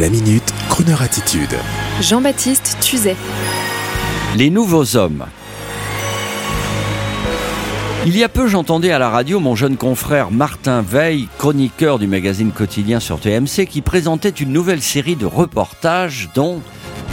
La minute, Kroneur attitude. Jean-Baptiste Tuzet. Les nouveaux hommes. Il y a peu, j'entendais à la radio mon jeune confrère Martin Veil, chroniqueur du magazine quotidien sur TMC, qui présentait une nouvelle série de reportages, dont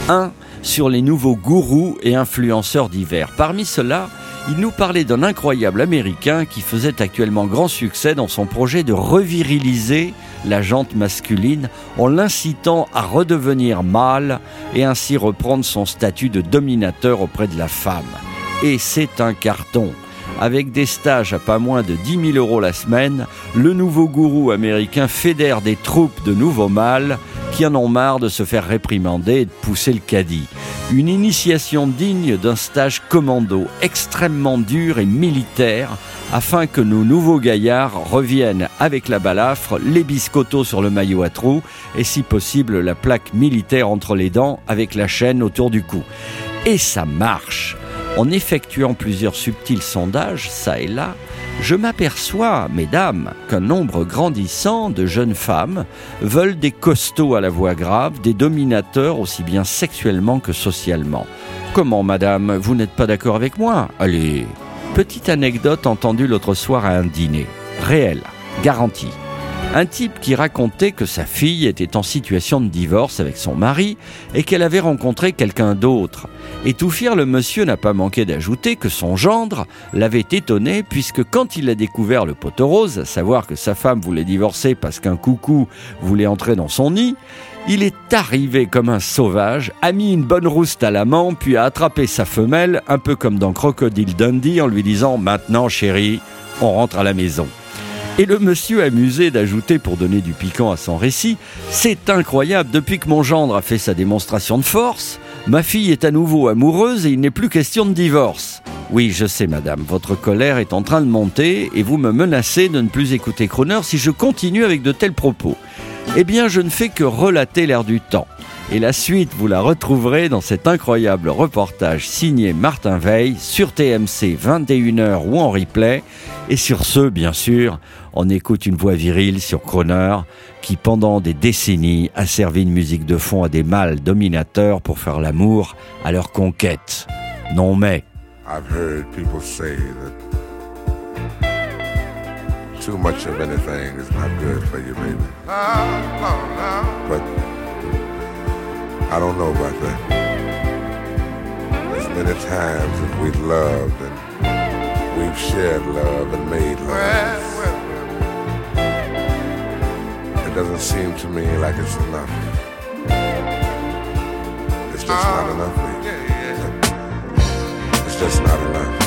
un sur les nouveaux gourous et influenceurs divers. Parmi ceux-là, il nous parlait d'un incroyable Américain qui faisait actuellement grand succès dans son projet de reviriliser la jante masculine en l'incitant à redevenir mâle et ainsi reprendre son statut de dominateur auprès de la femme. Et c'est un carton. Avec des stages à pas moins de 10 000 euros la semaine, le nouveau gourou américain fédère des troupes de nouveaux mâles qui en ont marre de se faire réprimander et de pousser le caddie. Une initiation digne d'un stage commando extrêmement dur et militaire afin que nos nouveaux gaillards reviennent avec la balafre, les biscottos sur le maillot à trous et si possible la plaque militaire entre les dents avec la chaîne autour du cou. Et ça marche. En effectuant plusieurs subtils sondages, ça et là, je m'aperçois, mesdames, qu'un nombre grandissant de jeunes femmes veulent des costauds à la voix grave, des dominateurs aussi bien sexuellement que socialement. Comment, madame, vous n'êtes pas d'accord avec moi? Allez. Petite anecdote entendue l'autre soir à un dîner. Réelle, garantie. Un type qui racontait que sa fille était en situation de divorce avec son mari et qu'elle avait rencontré quelqu'un d'autre. Et tout fier, le monsieur n'a pas manqué d'ajouter que son gendre l'avait étonné puisque quand il a découvert le poteau rose, à savoir que sa femme voulait divorcer parce qu'un coucou voulait entrer dans son nid, il est arrivé comme un sauvage, a mis une bonne rouste à l'amant, puis a attrapé sa femelle, un peu comme dans Crocodile Dundee, en lui disant Maintenant, chérie, on rentre à la maison. Et le monsieur amusé d'ajouter pour donner du piquant à son récit C'est incroyable, depuis que mon gendre a fait sa démonstration de force, ma fille est à nouveau amoureuse et il n'est plus question de divorce. Oui, je sais, madame, votre colère est en train de monter et vous me menacez de ne plus écouter Croner si je continue avec de tels propos. Eh bien, je ne fais que relater l'air du temps. Et la suite, vous la retrouverez dans cet incroyable reportage signé Martin Veil sur TMC 21h ou en replay. Et sur ce, bien sûr, on écoute une voix virile sur Croner qui, pendant des décennies, a servi une musique de fond à des mâles dominateurs pour faire l'amour à leur conquête. Non mais. I've heard people say that too much of anything is not good for you, baby. But I don't know about that. As many times as we've loved and we've shared love and made love, it doesn't seem to me like it's enough. It's just not enough. It's just not enough.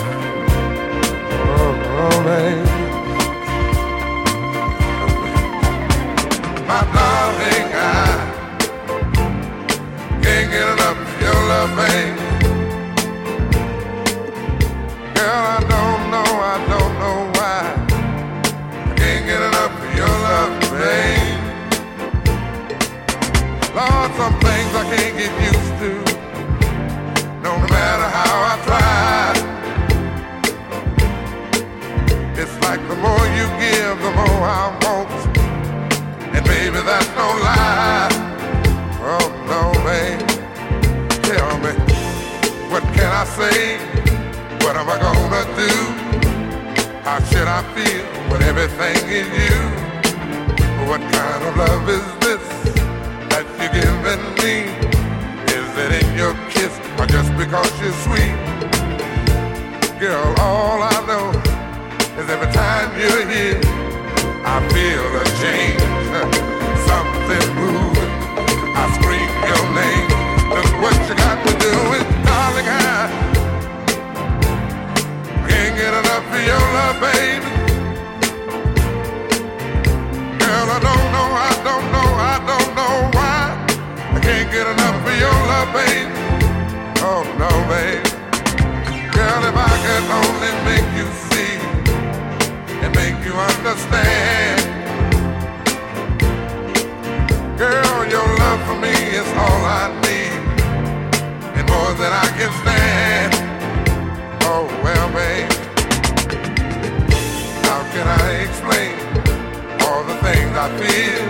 Say? What am I gonna do? How should I feel when everything is you? What kind of love is Baby. Girl, if I could only make you see and make you understand. Girl, your love for me is all I need, and more than I can stand. Oh well, babe, how can I explain all the things I feel?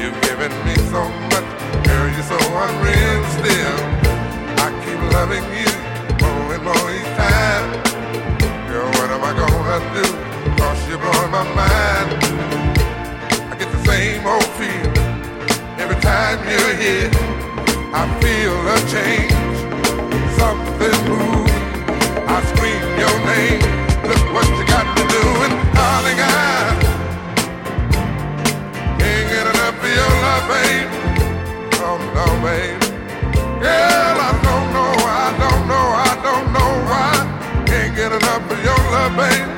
You've given me so much Girl, you're so unreal still. I keep loving you I? Cause you're my mind. I get the same old feel every time you're here. I feel a change, something. I scream your name. Look what you got me doing, darling. I can't get enough of your love. Oh no. Girl, I don't know, I don't know, I don't know why. Can't get enough of your love.